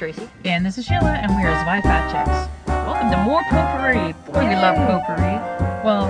Tracy. And this is Sheila, and we are Zwei Fat Chicks. Welcome to more potpourri. Boy, we love potpourri. Well,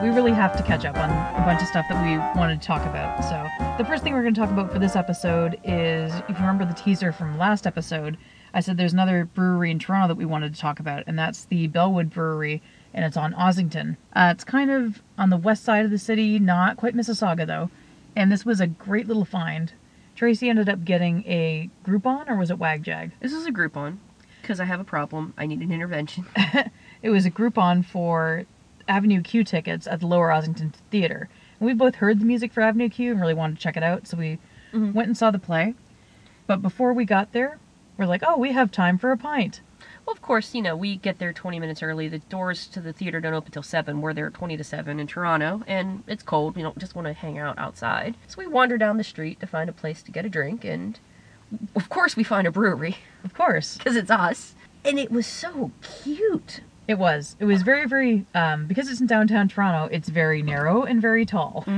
we really have to catch up on a bunch of stuff that we wanted to talk about. So, the first thing we're going to talk about for this episode is if you remember the teaser from last episode, I said there's another brewery in Toronto that we wanted to talk about, and that's the Bellwood Brewery, and it's on Ossington. Uh, it's kind of on the west side of the city, not quite Mississauga though, and this was a great little find. Tracy ended up getting a Groupon, or was it WagJag? This is a Groupon because I have a problem. I need an intervention. it was a Groupon for Avenue Q tickets at the Lower Ossington Theater. And we both heard the music for Avenue Q and really wanted to check it out, so we Mhm. went and saw the play. But before we got there, we're like, oh, we have time for a pint. Well, of course, you know, we get there 20 minutes early. The doors to the theater don't open till 7. We're there 20 to 7 in Toronto, and it's cold. We don't just want to hang out outside. So we wander down the street to find a place to get a drink, and of course, we find a brewery Of course, because it's us. And it was so cute. it was. It was very, very, um, because it's in downtown Toronto, it's very narrow and very tall.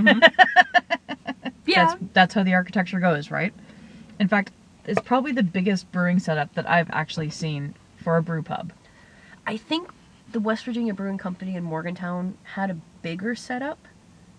Yeah. That's, that's how the architecture goes, right? In fact, it's probably the biggest brewing setup that I've actually seen for a brew pub. I think the West Virginia Brewing Company in Morgantown had a bigger setup,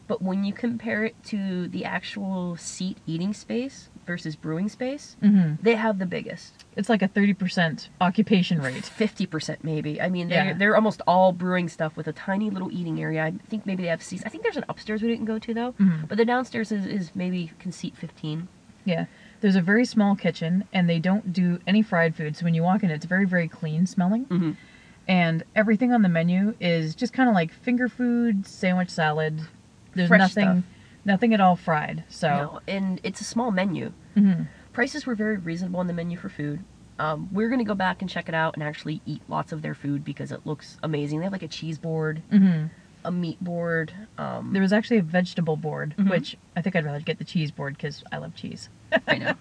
but when you compare it to the actual seat eating space versus brewing space, Mm-hmm. they have the biggest. It's like a 30% occupation rate. 50% maybe. I mean, they're, Yeah. they're almost all brewing stuff with a tiny little eating area. I think maybe they have seats. I think there's an upstairs we didn't go to though, Mhm. but the downstairs is, is maybe can seat 15. Yeah. There's a very small kitchen and they don't do any fried food. So when you walk in, it's very, very clean smelling. Mm-hmm. And everything on the menu is just kind of like finger food, sandwich salad. There's Fresh nothing, stuff. nothing at all fried. So, No, and it's a small menu. Mhm. Prices were very reasonable on the menu for food. Um, we're gonna go back and check it out and actually eat lots of their food because it looks amazing. They have like a cheese board, Mhm. a meat board. Um, there was actually a vegetable board, Mhm. which I think I'd rather get the cheese board because I love cheese. I know.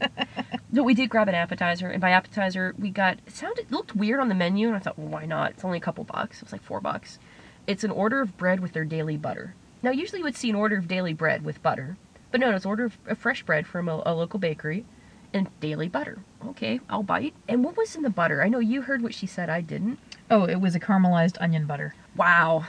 but we did grab an appetizer, and by appetizer we got. It sounded it looked weird on the menu, and I thought, well, why not? It's only a couple bucks. It was like four bucks. It's an order of bread with their daily butter. Now, usually you would see an order of daily bread with butter, but no, it's order of, of fresh bread from a, a local bakery, and daily butter. Okay, I'll bite. And what was in the butter? I know you heard what she said. I didn't. Oh, it was a caramelized onion butter. Wow.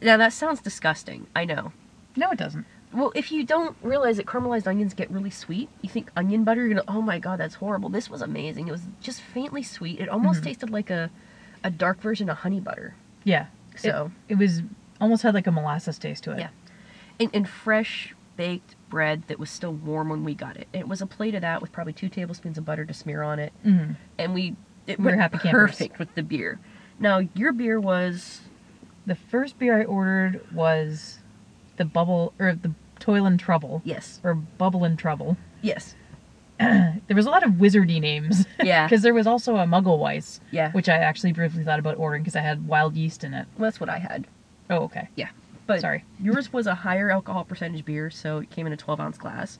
Now that sounds disgusting. I know. No, it doesn't. Well, if you don't realize that caramelized onions get really sweet, you think onion butter, you're gonna, oh my god, that's horrible. This was amazing. It was just faintly sweet. It almost Mhm. tasted like a, a dark version of honey butter. Yeah. So, It, was almost had like a molasses taste to it. Yeah. and, and fresh baked bread that was still warm when we got it. It was a plate of that with probably two tablespoons of butter to smear on it, Mhm. and we it We were went happy campers. perfect with the beer. Now your beer was The first beer I ordered was the bubble or the Toil and Trouble yes, or Bubble and Trouble. yes, There was a lot of wizardy names yeah, because there was also a Muggleweiss, yeah. which I actually briefly thought about ordering because I had wild yeast in it. Well, that's what I had. Oh, okay. Yeah. But Sorry. yours was a higher alcohol percentage beer, so it came in a 12 ounce glass.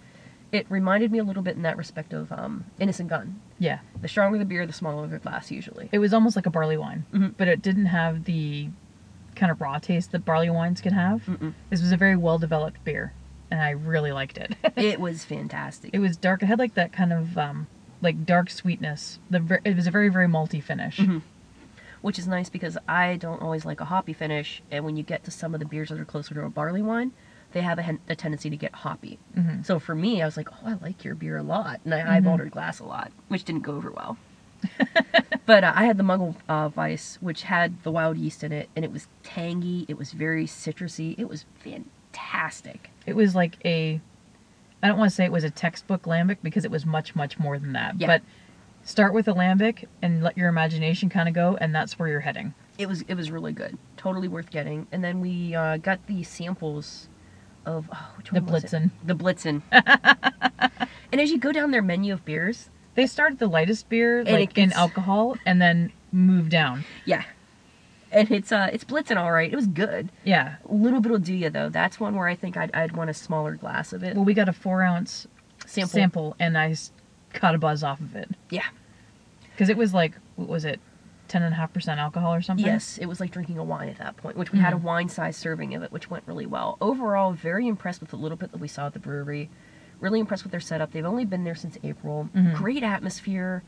It reminded me a little bit in that respect of um, Innis & Gunn. Yeah, The stronger the beer, the smaller the glass usually. it was almost like a barley wine, Mhm. but it didn't have the kind of raw taste that barley wines can have. Mm-mm. This was a very well developed beer, and I really liked it. it was fantastic. it was dark. It had like that kind of um, like dark sweetness. The it was a very very malty finish. Mhm. Which is nice because I don't always like a hoppy finish, and when you get to some of the beers that are closer to a barley wine, they have a, hen- a tendency to get hoppy. Mhm. So for me, I was like, oh, I like your beer a lot, and I Mhm. eyeballed her glass a lot, which didn't go over well. but uh, I had the Muggle uh, Vice, which had the wild yeast in it, and it was tangy. It was very citrusy. It was fantastic. It was like a. I don't want to say it was a textbook lambic because it was much much more than that. Yeah. But start with a lambic and let your imagination kind of go, and that's where you're heading. It was it was really good, totally worth getting. And then we uh, got the samples of oh, which The one was it? Blitzen. The Blitzen. and as you go down their menu of beers, They start at the lightest beer, it like in alcohol, and then move down. yeah, and it's uh it's Blitzen all right. It was good. Yeah. A little bit will do you though. That's one where I think I'd I'd want a smaller glass of it. Well, we got a four ounce Sample. sample, and I caught a buzz off of it Yeah. because it was like what was it, ten and a half percent alcohol or something? Yes, it was like drinking a wine at that point, which we had a Mhm. wine size serving of it, which went really well. Overall, very impressed with the little bit that we saw at the brewery. Really impressed with their setup. They've only been there since April. Mhm. Great atmosphere.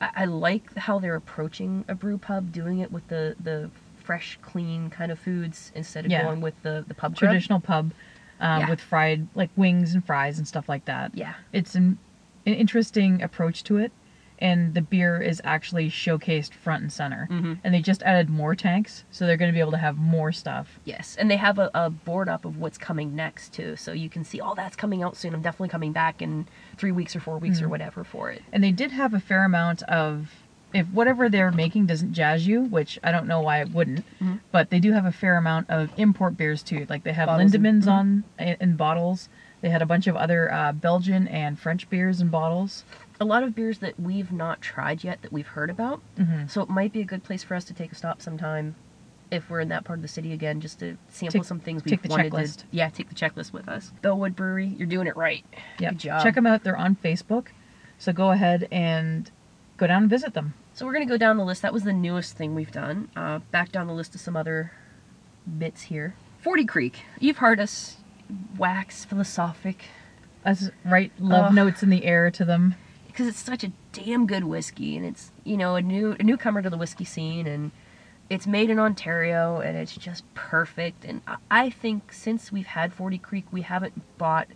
I, I like how they're approaching a brew pub, doing it with the the fresh, clean kind of foods instead of Yeah. going with the the pub grub. Traditional pub um, Yeah. with fried like wings and fries and stuff like that. Yeah, It's an, an interesting approach to it, and the beer is actually showcased front and center. Mhm. And they just added more tanks, so they're going to be able to have more stuff. yes, and they have a, a board up of what's coming next too, so you can see, oh, that's coming out soon. I'm definitely coming back in three weeks or four weeks or Mhm. whatever for it. And they did have a fair amount of if whatever they're making doesn't jazz you, which I don't know why it wouldn't, Mhm. but they do have a fair amount of import beers too. Like they have Bottles Lindemans mhm. on in, in bottles. They had a bunch of other uh, Belgian and French beers in bottles. A lot of beers that we've not tried yet that we've heard about, Mm-hmm. so it might be a good place for us to take a stop sometime. If we're in that part of the city again, just to sample Take- some things we've take the wanted checklist. to, yeah, take the checklist with us. Bellwood Brewery, you're doing it right. Yep. Good job. Check them out. They're on Facebook, so go ahead and go down and visit them. So we're gonna go down the list. That was the newest thing we've done. Uh, back down the list of some other bits here. Forty Creek. You've heard us wax philosophic Us right love Ugh. notes in the air to them. Because it's such a damn good whiskey, and it's you know a new a newcomer to the whiskey scene, and it's made in Ontario, and it's just perfect. And I, I think since we've had Forty Creek, we haven't bought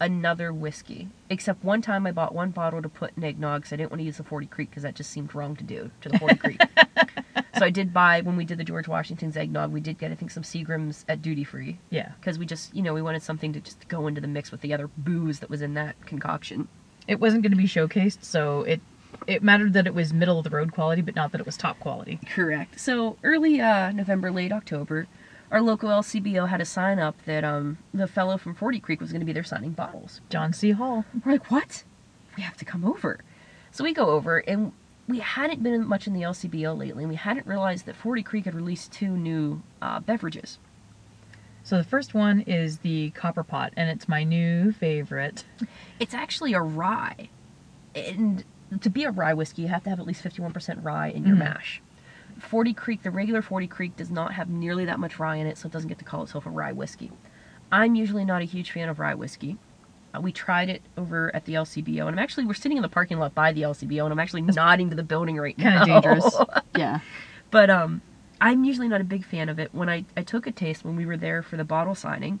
another whiskey. Except one time I bought one bottle to put in eggnog because I didn't want to use the 40 Creek because that just seemed wrong to do to the 40 Creek. so I did buy, when we did the George Washington's eggnog, we did get, I think, some Seagrams at duty free Yeah. because we just, you know, we wanted something to just go into the mix with the other booze that was in that concoction. It wasn't going to be showcased, so it it mattered that it was middle of the road quality, but not that it was top quality. Correct. So early uh, November, late October, our local LCBO had a sign up that um, the fellow from 40 Creek was going to be there signing bottles. John C. Hall. We're like, what? We have to come over. So we go over, and we hadn't been much in the LCBO lately, and we hadn't realized that 40 Creek had released two new uh, beverages. So the first one is the Copper Pot, and it's my new favorite. It's actually a rye. And to be a rye whiskey, you have to have at least 51% rye in your Mhm. mash. 40 Creek, the regular 40 Creek, does not have nearly that much rye in it, so it doesn't get to call itself a rye whiskey. I'm usually not a huge fan of rye whiskey. Uh, we tried it over at the LCBO, and I'm actually, we're sitting in the parking lot by the LCBO, and I'm actually nodding to the building right now. Kind of dangerous. yeah. But um, I'm usually not a big fan of it. When I, I took a taste when we were there for the bottle signing,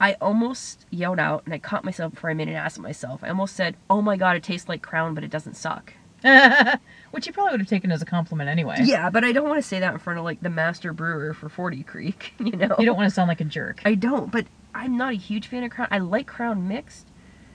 I almost yelled out and I caught myself before I made an ass of myself. I almost said, "Oh my god, it tastes like Crown, but it doesn't suck." Which you probably would have taken as a compliment anyway. Yeah, but I don't want to say that in front of like the master brewer for Forty Creek. You know, You don't want to sound like a jerk. I don't, but I'm not a huge fan of Crown. I like Crown mixed.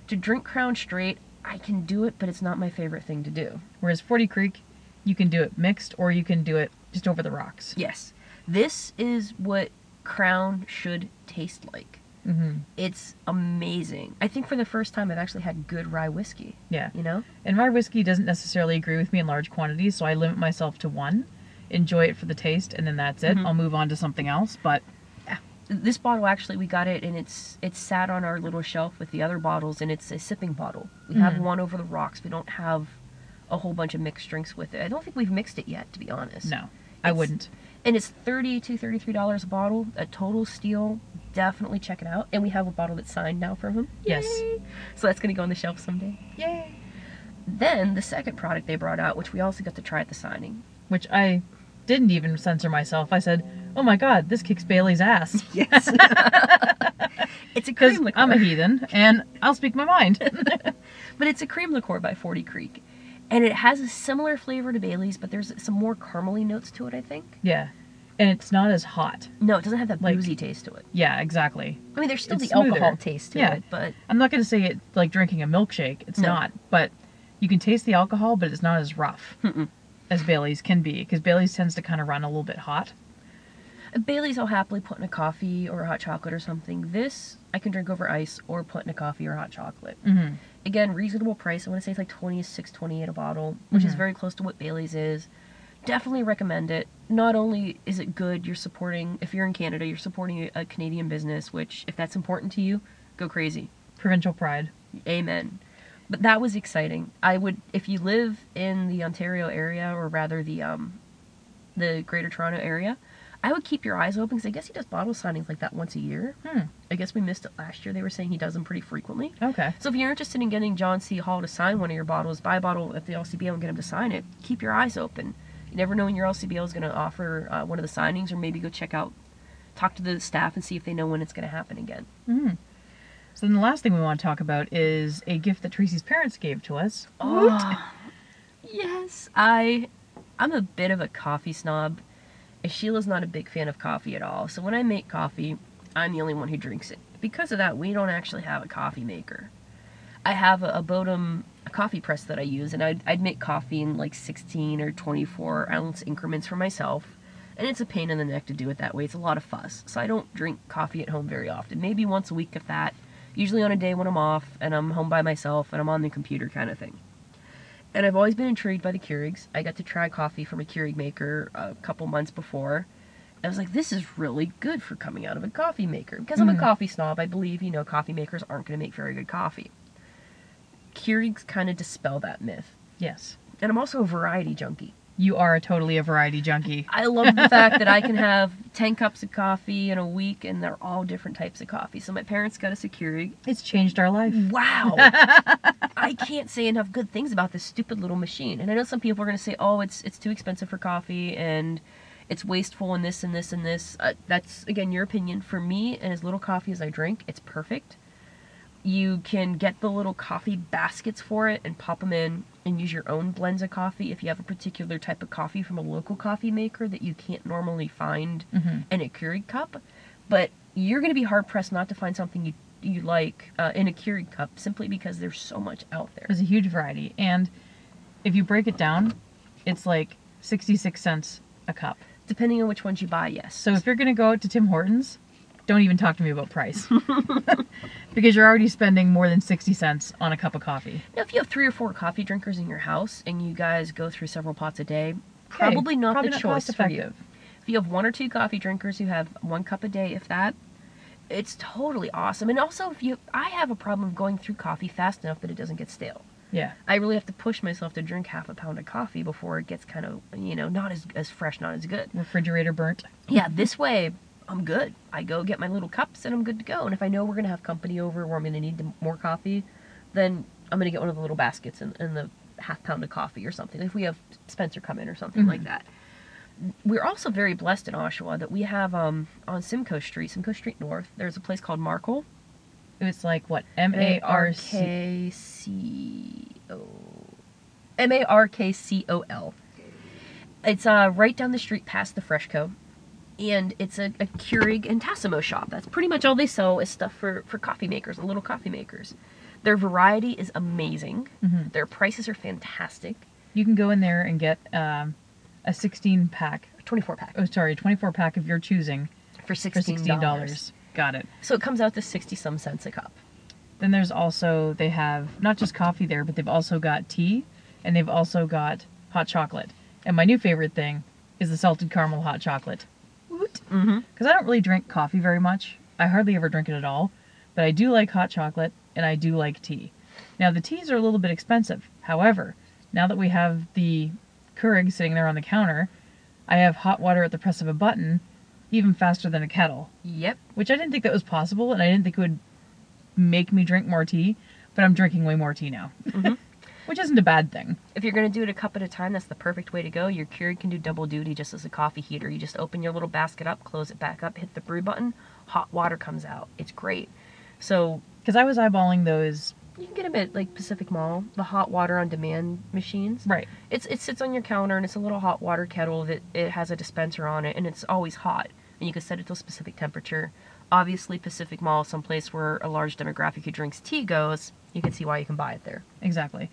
To drink Crown straight, I can do it, but it's not my favorite thing to do. Whereas 40 Creek, you can do it mixed or you can do it just over the rocks. Yes, this is what Crown should taste like. hmm It's amazing. I think for the first time I've actually had good rye whiskey. Yeah. You know? And rye whiskey doesn't necessarily agree with me in large quantities, so I limit myself to one, enjoy it for the taste, and then that's it. Mhm. I'll move on to something else. But This bottle actually we got it and it's it's sat on our little shelf with the other bottles and it's a sipping bottle. We have Mhm. one over the rocks. We don't have a whole bunch of mixed drinks with it. I don't think we've mixed it yet, to be honest. no, I wouldn't. And it's thirty to thirty-three dollars a bottle. A total steal. Definitely check it out. And we have a bottle that's signed now from him. Yes. Yay! So that's gonna go on the shelf someday. Yay! Then the second product they brought out, which we also got to try at the signing. Which I didn't even censor myself. I said, "Oh my God, this kicks Bailey's ass." Yes. it's a cream liqueur. I'm a heathen and I'll speak my mind. But it's a cream liqueur by 40 Creek. And it has a similar flavor to Bailey's, but there's some more caramely notes to it, I think. yeah, and it's not as hot. No, it doesn't have that Like- boozy taste to it. Yeah, exactly. I mean, there's still It's the alcohol taste to Yeah. it, but I'm not going to say it's like drinking a milkshake. It's No. not, but you can taste the alcohol, but it's not as rough Mm-mm. as Bailey's can be. Because Bailey's tends to kind of run a little bit hot. Bailey's I'll happily put in a coffee or a hot chocolate or something. This I can drink over ice or put in a coffee or hot chocolate. Mm-hmm. Again, reasonable price. I want to say it's like 26 28 a bottle, which is Mhm. very close to what Bailey's is. Definitely recommend it. Not only is it good, you're supporting, if you're in Canada, you're supporting a, a Canadian business, which, if that's important to you, go crazy. Provincial pride. Amen. But that was exciting. I would, if you live in the Ontario area, or rather the um, the Greater Toronto area, I would keep your eyes open because I guess he does bottle signings like that once a year. Hmm. I guess we missed it last year. They were saying he does them pretty frequently. Okay. So if you're interested in getting John C. Hall to sign one of your bottles, buy a bottle at the LCBO and get him to sign it. Keep your eyes open. You never know when your LCBO is going to offer uh, one of the signings, or maybe go check out, talk to the staff and see if they know when it's going to happen again. hmm So then the last thing we want to talk about is a gift that Tracy's parents gave to us. Oh, yes. I, I'm a bit of a coffee snob. Sheila's not a big fan of coffee at all. So when I make coffee, I'm the only one who drinks it. Because of that, we don't actually have a coffee maker. I have a, a Bodum a coffee press that I use, and I'd, I'd make coffee in like 16 or 24 ounce increments for myself. And it's a pain in the neck to do it that way. It's a lot of fuss. So I don't drink coffee at home very often. Maybe once a week, if that. Usually on a day when I'm off and I'm home by myself and I'm on the computer kind of thing. And I've always been intrigued by the Keurigs. I got to try coffee from a Keurig maker a couple months before. I was like, this is really good for coming out of a coffee maker. Because I'm a Mhm. coffee snob, I believe, you know, coffee makers aren't going to make very good coffee. Keurigs kind of dispel that myth. Yes. And I'm also a variety junkie. You are a totally a variety junkie. I love the fact that I can have 10 cups of coffee in a week and they're all different types of coffee. So my parents got us a Keurig. It's changed our life. Wow. I can't say enough good things about this stupid little machine. And I know some people are going to say, "Oh, it's it's too expensive for coffee and it's wasteful and this and this and this." Uh, that's again your opinion. For me, and as little coffee as I drink, it's perfect. You can get the little coffee baskets for it and pop them in and use your own blends of coffee if you have a particular type of coffee from a local coffee maker that you can't normally find Mhm. in a Keurig cup. But you're going to be hard pressed not to find something you you like uh, in a Keurig cup simply because there's so much out there. There's a huge variety. And if you break it down, it's like 66 cents a cup. Depending on which ones you buy, yes. So if you're going to go out to Tim Hortons, don't even talk to me about price. because you're already spending more than 60 cents on a cup of coffee. now, if you have three or four coffee drinkers in your house and you guys go through several pots a day, probably not probably the not choice for you. If you have one or two coffee drinkers who have one cup a day, if that, it's totally awesome. And also, if you, I have a problem going through coffee fast enough that it doesn't get stale. Yeah. I really have to push myself to drink half a pound of coffee before it gets kind of, you know, not as as fresh, not as good. Refrigerator burnt. yeah, this way I'm good. I go get my little cups and I'm good to go. And if I know we're gonna have company over where I'm gonna need more coffee, then I'm gonna get one of the little baskets and, and the half pound of coffee or something. If we have Spencer come in or something like Mhm. that. We're also very blessed in Oshawa that we have um, on Simcoe Street, Simcoe Street North. There's a place called Markcol. It's like what? M A R. K C O M A R K C O L. It's uh right down the street past the Freshco, and it's a, a Keurig and Tassimo shop. That's pretty much all they sell is stuff for for coffee makers and little coffee makers. Their variety is amazing. Mhm. Their prices are fantastic. You can go in there and get um, a 16 pack. Twenty four pack Oh, sorry, 24 pack of your choosing for for 16 dollars. Got it. So it comes out to sixty some cents a cup. Then there's also they have not just coffee there, but they've also got tea and they've also got hot chocolate. And my new favorite thing is the salted caramel hot chocolate. Mm-hmm. Because I don't really drink coffee very much. I hardly ever drink it at all. But I do like hot chocolate and I do like tea. Now the teas are a little bit expensive. However, now that we have the Keurig sitting there on the counter, I have hot water at the press of a button, even faster than a kettle. Yep. Which I didn't think that was possible, and I didn't think it would make me drink more tea. But I'm drinking way more tea now, Mhm. which isn't a bad thing. If you're going to do it a cup at a time, that's the perfect way to go. Your Keurig can do double duty just as a coffee heater. You just open your little basket up, close it back up, hit the brew button, hot water comes out. It's great. So Because I was eyeballing those. you can get them at like Pacific Mall, the hot water on demand machines. Right. It's it sits on your counter and it's a little hot water kettle that it has a dispenser on it and it's always hot and you can set it to a specific temperature. Obviously, Pacific Mall, someplace where a large demographic who drinks tea goes, you can see why you can buy it there. Exactly.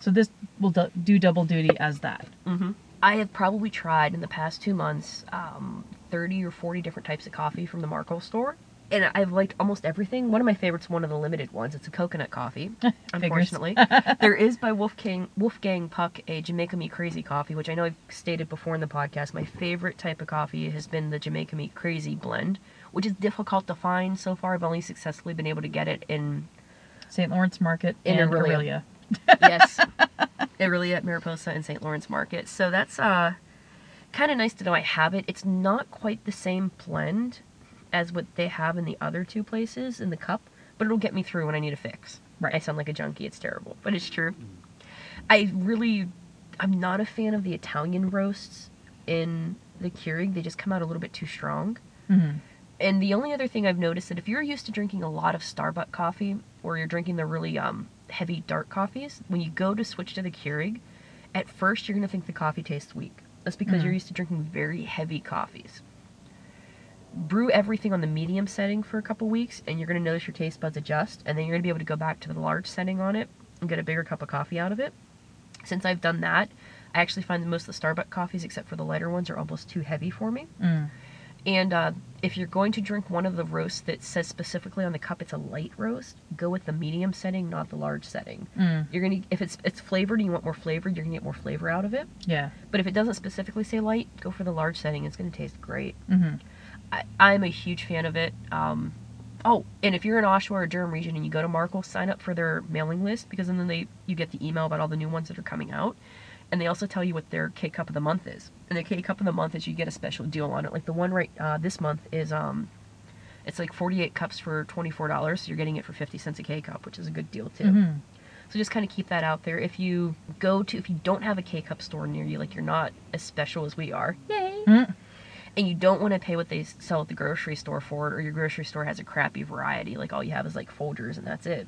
So this will do, do double duty as that. hmm I have probably tried in the past two months um, 30 or 40 different types of coffee from the Markcol store. And I've liked almost everything. One of my favorites, one of the limited ones, it's a coconut coffee, unfortunately. there is by Wolfgang, Wolfgang Puck a Jamaica Me Crazy coffee, which I know I've stated before in the podcast. My favorite type of coffee has been the Jamaica Me Crazy blend, which is difficult to find so far. I've only successfully been able to get it in St. Lawrence Market In and Orillia. Orillia. Yes, Orillia at Mariposa and St. Lawrence Market. So that's uh, kind of nice to know I have it. It's not quite the same blend as what they have in the other two places in the cup, but it'll get me through when I need a fix. Right. I sound like a junkie. It's terrible, but it's true. I really, I'm not a fan of the Italian roasts in the Keurig. They just come out a little bit too strong. hmm And the only other thing I've noticed that if you're used to drinking a lot of Starbucks coffee, or you're drinking the really um, heavy dark coffees, when you go to switch to the Keurig, at first you're gonna think the coffee tastes weak. That's because Mhm. you're used to drinking very heavy coffees. Brew everything on the medium setting for a couple weeks, and you're gonna notice your taste buds adjust, and then you're gonna be able to go back to the large setting on it and get a bigger cup of coffee out of it. Since I've done that, I actually find that most of the Starbucks coffees, except for the lighter ones, are almost too heavy for me. Mm. And uh, if you're going to drink one of the roasts that says specifically on the cup it's a light roast, go with the medium setting, not the large setting. Mm. You're gonna if it's it's flavored and you want more flavor, you're gonna get more flavor out of it. Yeah. But if it doesn't specifically say light, go for the large setting. It's gonna taste great. hmm I, I'm a huge fan of it. Um, oh, and if you're in Oshawa or Durham region and you go to Markcol, sign up for their mailing list because then they you get the email about all the new ones that are coming out, and they also tell you what their K cup of the month is. And the K cup of the month is you get a special deal on it. Like the one right uh, this month is um, it's like 48 cups for $24. So you're getting it for 50 cents a K cup, which is a good deal too. hmm So just kind of keep that out there. If you go to, if you don't have a K cup store near you, like you're not as special as we are, yay, Mm. and you don't want to pay what they sell at the grocery store for it, or your grocery store has a crappy variety, like all you have is like Folgers and that's it.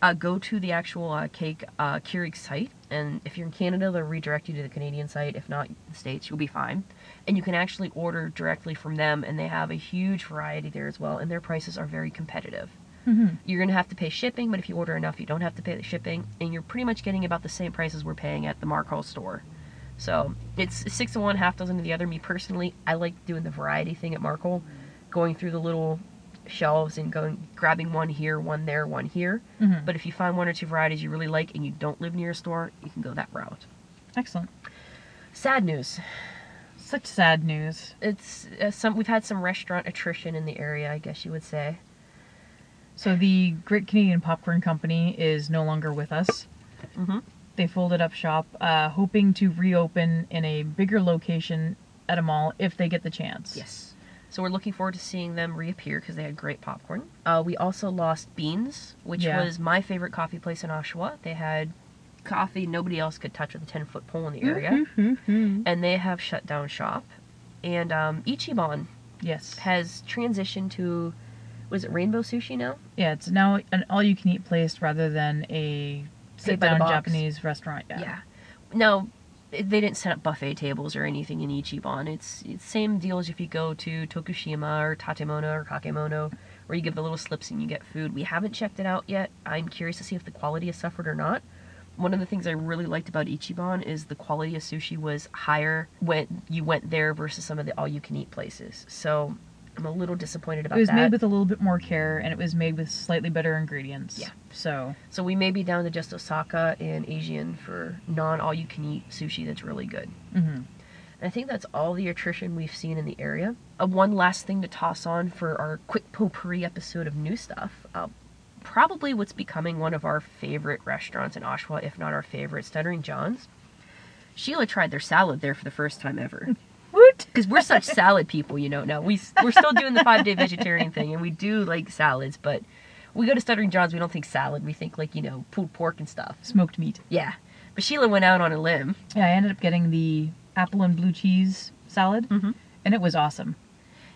Uh, go to the actual uh, cake uh, Keurig site, and if you're in Canada, they'll redirect you to the Canadian site. If not, the states, you'll be fine. And you can actually order directly from them, and they have a huge variety there as well, and their prices are very competitive. hmm You're going to have to pay shipping, but if you order enough, you don't have to pay the shipping, and you're pretty much getting about the same prices we're paying at the Markcol store. So it's six to one, half dozen of the other. Me personally, I like doing the variety thing at Markcol, going through the little shelves and going grabbing one here, one there, one here. hmm But if you find one or two varieties you really like and you don't live near a store, you can go that route. Excellent. Sad news. Such sad news. It's uh, some we've had some restaurant attrition in the area, I guess you would say. So the Great Canadian Popcorn Company is no longer with us. Mhm. They folded up shop, uh, hoping to reopen in a bigger location at a mall if they get the chance. Yes. So we're looking forward to seeing them reappear because they had great popcorn. Uh, we also lost Beanz, which Yeah. was my favorite coffee place in Oshawa. They had coffee nobody else could touch with a 10 foot pole in the area. Mhm. and they have shut down shop. And um, Ichiban Yes. has transitioned to, was it Rainbow Sushi now? Yeah, it's now an all-you-can-eat place rather than a the sit-down. Japanese restaurant. Yeah. Yeah. Now, they didn't set up buffet tables or anything in Ichiban. It's it's same deal as if you go to Tokushima or Tatemono or Kakemono, where you give the little slips and you get food. We haven't checked it out yet. I'm curious to see if the quality has suffered or not. One of the things I really liked about Ichiban is the quality of sushi was higher when you went there versus some of the all-you-can-eat places. So I'm a little disappointed about that. It was that. made with a little bit more care, and it was made with slightly better ingredients. Yeah. So So we may be down to just Osaka and Asian for non all you can eat sushi that's really good. Mm-hmm. And I think that's all the attrition we've seen in the area. Uh, one last thing to toss on for our quick potpourri episode of new stuff. Uh, probably what's becoming one of our favorite restaurants in Oshawa, if not our favorite, Stuttering John's. Sheila tried their salad there for the first time ever. Because we're such salad people, you know. Now we we're still doing the five day vegetarian thing, and we do like salads, but we go to Stuttering John's. We don't think salad. We think like you know pulled pork and stuff. Smoked meat. Yeah, but Sheila went out on a limb. Yeah, I ended up getting the apple and blue cheese salad, Mhm. and it was awesome.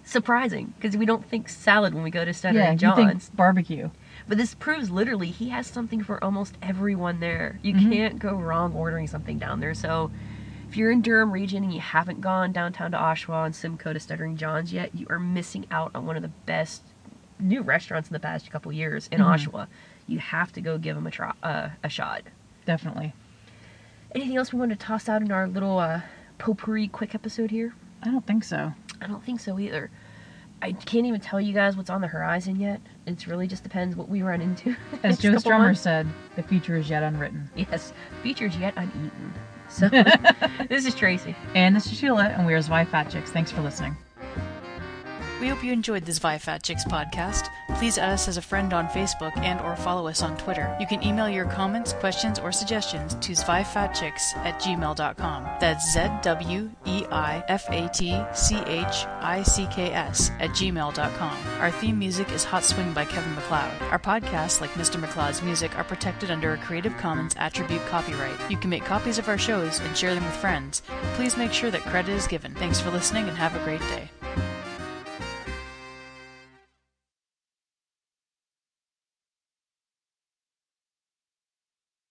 Surprising, because we don't think salad when we go to Stuttering yeah, John's. think barbecue. But this proves literally he has something for almost everyone there. You Mhm. can't go wrong ordering something down there. So if you're in Durham region and you haven't gone downtown to Oshawa and Simcoe to Stuttering John's yet, you are missing out on one of the best new restaurants in the past couple years in Mhm. Oshawa. You have to go give them a try, uh, a shot. Definitely. Anything else we want to toss out in our little uh, potpourri quick episode here? I don't think so. I don't think so either. I can't even tell you guys what's on the horizon yet. It really just depends what we run into. As Joe Strummer months. said, the future is yet unwritten. Yes, features yet uneaten. So, this is Tracy. And this is Sheila, and we are Zwei Fat Chicks. Thanks for listening. We hope you enjoyed this Vi Fat Chicks podcast. Please add us as a friend on Facebook and or follow us on Twitter. You can email your comments, questions, or suggestions to zweifatchicks at gmail.com. That's Z-W-E-I-F-A-T-C-H-I-C-K-S at gmail.com. Our theme music is Hot Swing by Kevin MacLeod. Our podcasts, like Mr. MacLeod's music, are protected under a Creative Commons attribute copyright. You can make copies of our shows and share them with friends. Please make sure that credit is given. Thanks for listening and have a great day.